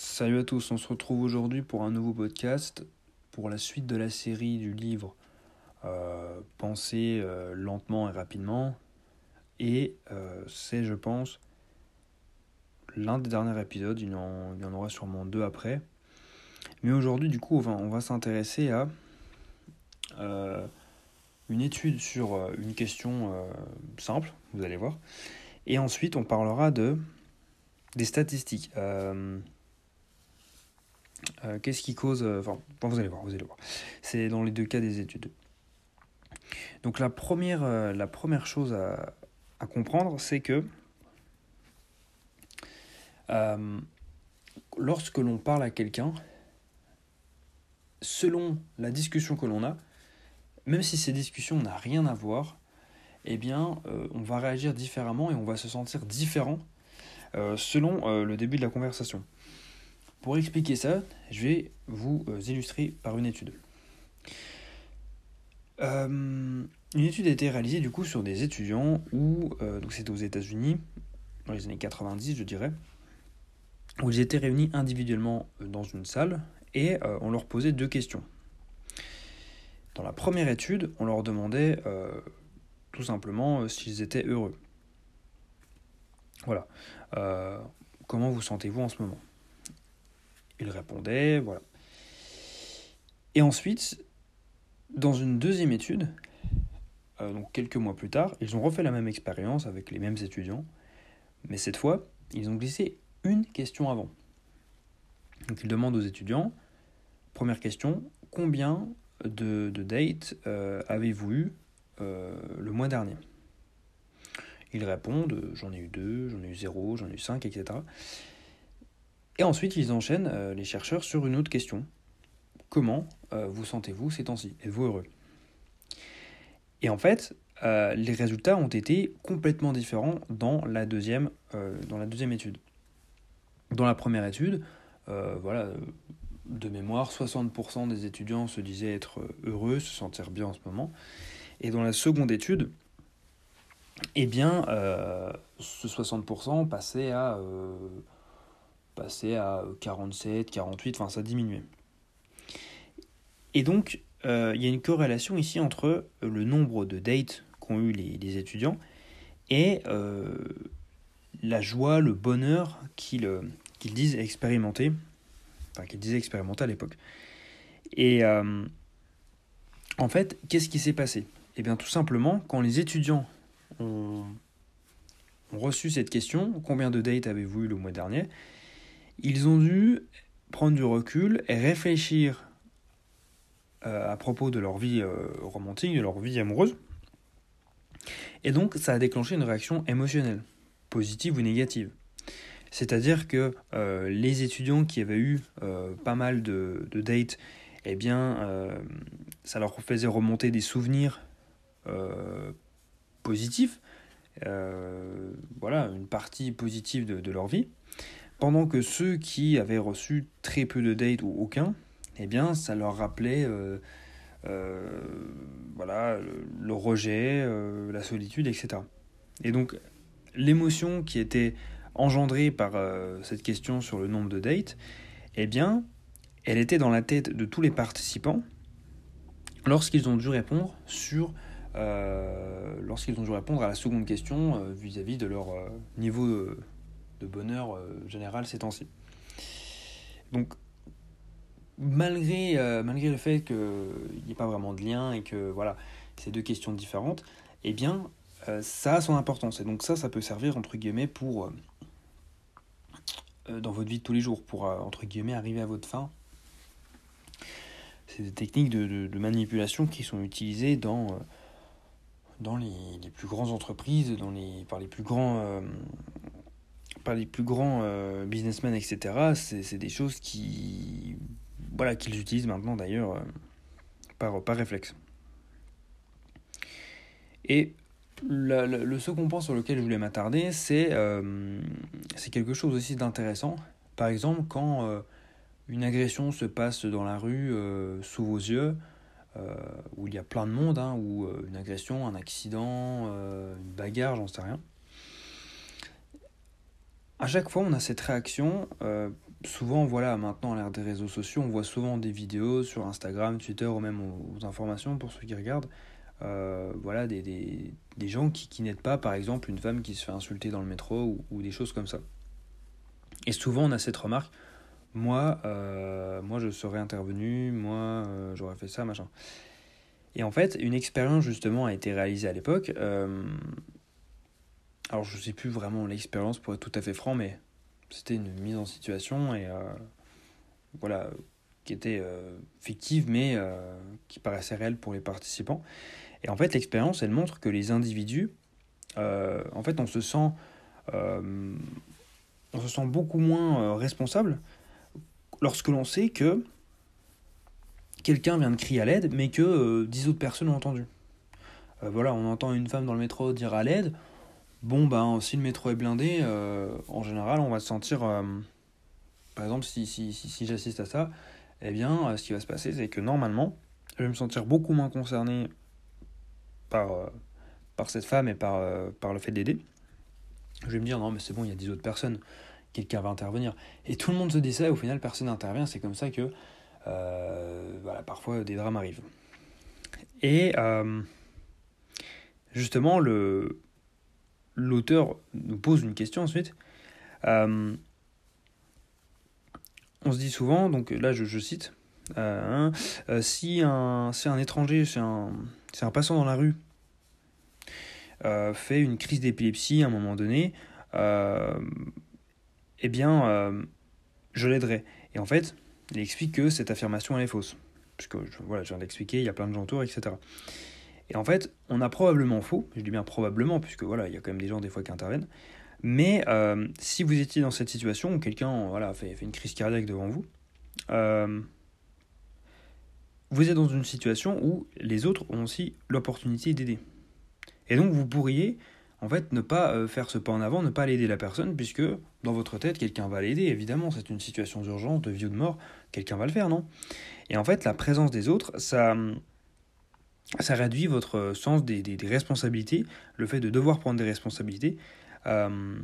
Salut à tous, on se retrouve aujourd'hui pour un nouveau podcast, pour la suite de la série du livre euh, Penser euh, lentement et rapidement. Et euh, c'est, je pense, l'un des derniers épisodes, il y, en, aura sûrement deux après. Mais aujourd'hui, du coup, on va, on va s'intéresser à une étude sur une question simple, vous allez voir. Et ensuite, on parlera de des statistiques. Euh, qu'est-ce qui cause. Euh, enfin, vous allez voir, vous allez voir. C'est dans les deux cas des études. Donc, la première, euh, chose à, à comprendre, c'est que lorsque l'on parle à quelqu'un, selon la discussion que l'on a, même si ces discussions n'ont rien à voir, eh bien, on va réagir différemment et on va se sentir différent selon le début de la conversation. Pour expliquer ça, je vais vous euh, illustrer par une étude. Euh, une étude a été réalisée du coup sur des étudiants où, euh, donc c'était aux États-Unis, dans les années 90 je dirais, où ils étaient réunis individuellement dans une salle et on leur posait deux questions. Dans la première étude, on leur demandait tout simplement s'ils étaient heureux. Voilà. comment vous sentez-vous en ce moment? Il répondait, voilà. Et ensuite, dans une deuxième étude, euh, donc quelques mois plus tard, ils ont refait la même expérience avec les mêmes étudiants, mais cette fois, ils ont glissé une question avant. Donc ils demandent aux étudiants, première question, combien de, dates euh, avez-vous eu euh, le mois dernier? Ils répondent, j'en ai eu deux, j'en ai eu zéro, j'en ai eu cinq, etc. Et ensuite, ils enchaînent, euh, les chercheurs, sur une autre question. Comment euh, vous sentez-vous ces temps-ci? Êtes-vous heureux? Et en fait, euh, les résultats ont été complètement différents dans la deuxième, dans la deuxième étude. Dans la première étude, voilà, de mémoire, 60% des étudiants se disaient être heureux, se sentir bien en ce moment. Et dans la seconde étude, eh bien, ce 60% passait à passer à 47, 48, enfin ça diminuait. Et donc, euh, il y a une corrélation ici entre euh, le nombre de dates qu'ont eu les, étudiants et euh, la joie, le bonheur qu'ils disent expérimenter, enfin qu'ils disaient expérimenter à l'époque. Et en fait, qu'est-ce qui s'est passé? Eh bien, tout simplement, quand les étudiants ont reçu cette question, combien de dates avez-vous eu le mois dernier? Ils ont dû prendre du recul et réfléchir euh, à propos de leur vie euh, romantique, de leur vie amoureuse. Et donc, ça a déclenché une réaction émotionnelle, positive ou négative. C'est-à-dire que euh, les étudiants qui avaient eu pas mal de, dates, eh bien, ça leur faisait remonter des souvenirs positifs, voilà, une partie positive de leur vie. Pendant que ceux qui avaient reçu très peu de dates ou aucun, eh bien, ça leur rappelait euh, euh, voilà, le, rejet, euh, la solitude, etc. Et donc, l'émotion qui était engendrée par cette question sur le nombre de dates, eh bien, elle était dans la tête de tous les participants lorsqu'ils ont dû répondre sur lorsqu'ils ont dû répondre à la seconde question vis-à-vis -vis de leur niveau de bonheur euh, général ces temps-ci. Donc, malgré, euh, malgré le fait qu'il n'y ait pas vraiment de lien et que voilà, c'est deux questions différentes, eh bien, euh, ça a son importance. Et donc ça, ça peut servir, entre guillemets, pour, dans votre vie de tous les jours, pour, entre guillemets, arriver à votre fin. C'est des techniques de, manipulation qui sont utilisées dans, les, plus grandes entreprises, dans les, par les plus grands par les plus grands euh, businessmen, etc., c'est des choses qui, voilà, qu'ils utilisent maintenant d'ailleurs euh, par, par réflexe. Et le second point sur lequel je voulais m'attarder, c'est euh, quelque chose aussi d'intéressant. Par exemple, quand une agression se passe dans la rue sous vos yeux, où il y a plein de monde, hein, ou une agression, un accident, une bagarre, j'en sais rien à chaque fois, on a cette réaction, euh, souvent, voilà, maintenant à l'ère des réseaux sociaux, on voit souvent des vidéos sur Instagram, Twitter ou même aux, informations pour ceux qui regardent. Euh, voilà, des, des, des, gens qui, qui n'aident pas, par exemple, une femme qui se fait insulter dans le métro ou, des choses comme ça. Et souvent, on a cette remarque moi, euh, moi je serais intervenu, moi j'aurais fait ça, machin. Et en fait, une expérience justement a été réalisée à l'époque. Euh, alors je sais plus vraiment l'expérience pour être tout à fait franc, mais c'était une mise en situation et voilà qui était fictive mais qui paraissait réelle pour les participants. Et en fait, l'expérience, elle montre que les individus, en fait, on se sent, on se sent beaucoup moins responsable lorsque l'on sait que quelqu'un vient de crier à l'aide, mais que euh, dix autres personnes ont entendu. Euh, voilà, on entend une femme dans le métro dire à l'aide. Bon, ben, si le métro est blindé, euh, en général, on va se sentir. par exemple, si, si, si, si j'assiste à ça, eh bien, ce qui va se passer, c'est que normalement, je vais me sentir beaucoup moins concerné par, par cette femme et par, par le fait d'aider. Je vais me dire, non, mais c'est bon, il y a dix autres personnes quelqu'un va intervenir. Et tout le monde se dit ça, et au final, personne n'intervient. C'est comme ça que euh, voilà, parfois des drames arrivent. Et euh, justement, le, l'auteur nous pose une question ensuite. Euh, on se dit souvent, donc là je, je cite, hein, si, un, un étranger, c'est un, un passant dans la rue, fait une crise d'épilepsie à un moment donné, eh bien, euh, je l'aiderai. Et en fait, il explique que cette affirmation, elle est fausse. Puisque, voilà, je viens d'expliquer, il y a plein de gens autour, etc. Et en fait, on a probablement faux, je dis bien probablement, puisque voilà, il y a quand même des gens des fois qui interviennent. Mais euh, si vous étiez dans cette situation où quelqu'un voilà, fait, une crise cardiaque devant vous, euh, vous êtes dans une situation où les autres ont aussi l'opportunité d'aider. Et donc vous pourriez en fait, ne pas euh, faire ce pas en avant, ne pas l'aider la personne, puisque dans votre tête, quelqu'un va l'aider, évidemment, c'est une situation d'urgence, de vie ou de mort, quelqu'un va le faire, non? Et en fait, la présence des autres, ça, ça réduit votre sens des, des, responsabilités, le fait de devoir prendre des responsabilités, euh,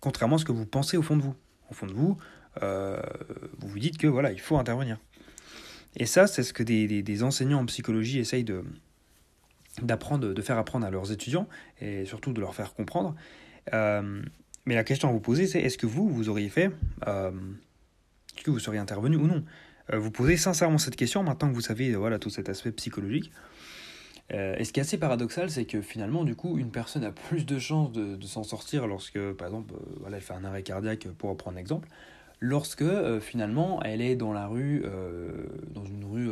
contrairement à ce que vous pensez au fond de vous. Au fond de vous, euh, vous vous dites que voilà, il faut intervenir. Et ça, c'est ce que des, des enseignants en psychologie essayent de, d'apprendre, de faire apprendre à leurs étudiants et surtout de leur faire comprendre. Euh, mais la question à vous poser, c'est est-ce que vous, vous auriez fait, euh, est-ce que vous seriez intervenu ou non? Euh, Vous posez sincèrement cette question maintenant que vous savez voilà, tout cet aspect psychologique. Et ce qui est assez paradoxal, c'est que finalement, du coup, une personne a plus de chances de, s'en sortir lorsque, par exemple, voilà, elle fait un arrêt cardiaque, pour reprendre l'exemple, lorsque finalement elle est dans la rue, dans une rue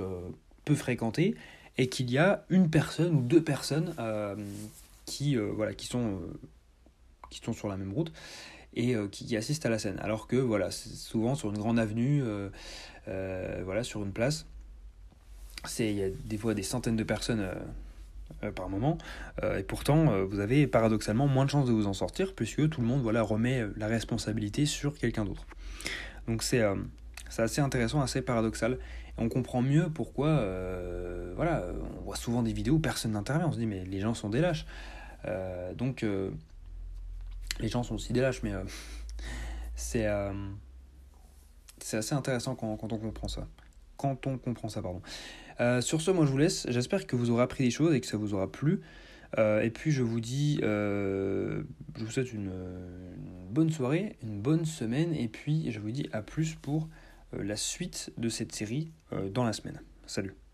peu fréquentée, et qu'il y a une personne ou deux personnes euh, qui, euh, voilà, qui, sont, euh, qui sont sur la même route et qui, assistent à la scène. Alors que voilà, souvent sur une grande avenue, voilà, sur une place, il y a des fois des centaines de personnes par moment, et pourtant vous avez paradoxalement moins de chances de vous en sortir puisque tout le monde voilà, remet la responsabilité sur quelqu'un d'autre. Donc c'est assez intéressant, assez paradoxal on comprend mieux pourquoi, euh, voilà, on voit souvent des vidéos où personne n'intervient. On se dit, mais les gens sont des lâches. Euh, donc, euh, les gens sont aussi des lâches, mais c'est c'est assez intéressant quand, quand, on comprend ça. Quand on comprend ça, pardon. sur ce, moi je vous laisse. J'espère que vous aurez appris des choses et que ça vous aura plu. et puis je vous dis, je vous souhaite une, bonne soirée, une bonne semaine, et puis je vous dis à plus pour la suite de cette série euh, dans la semaine. Salut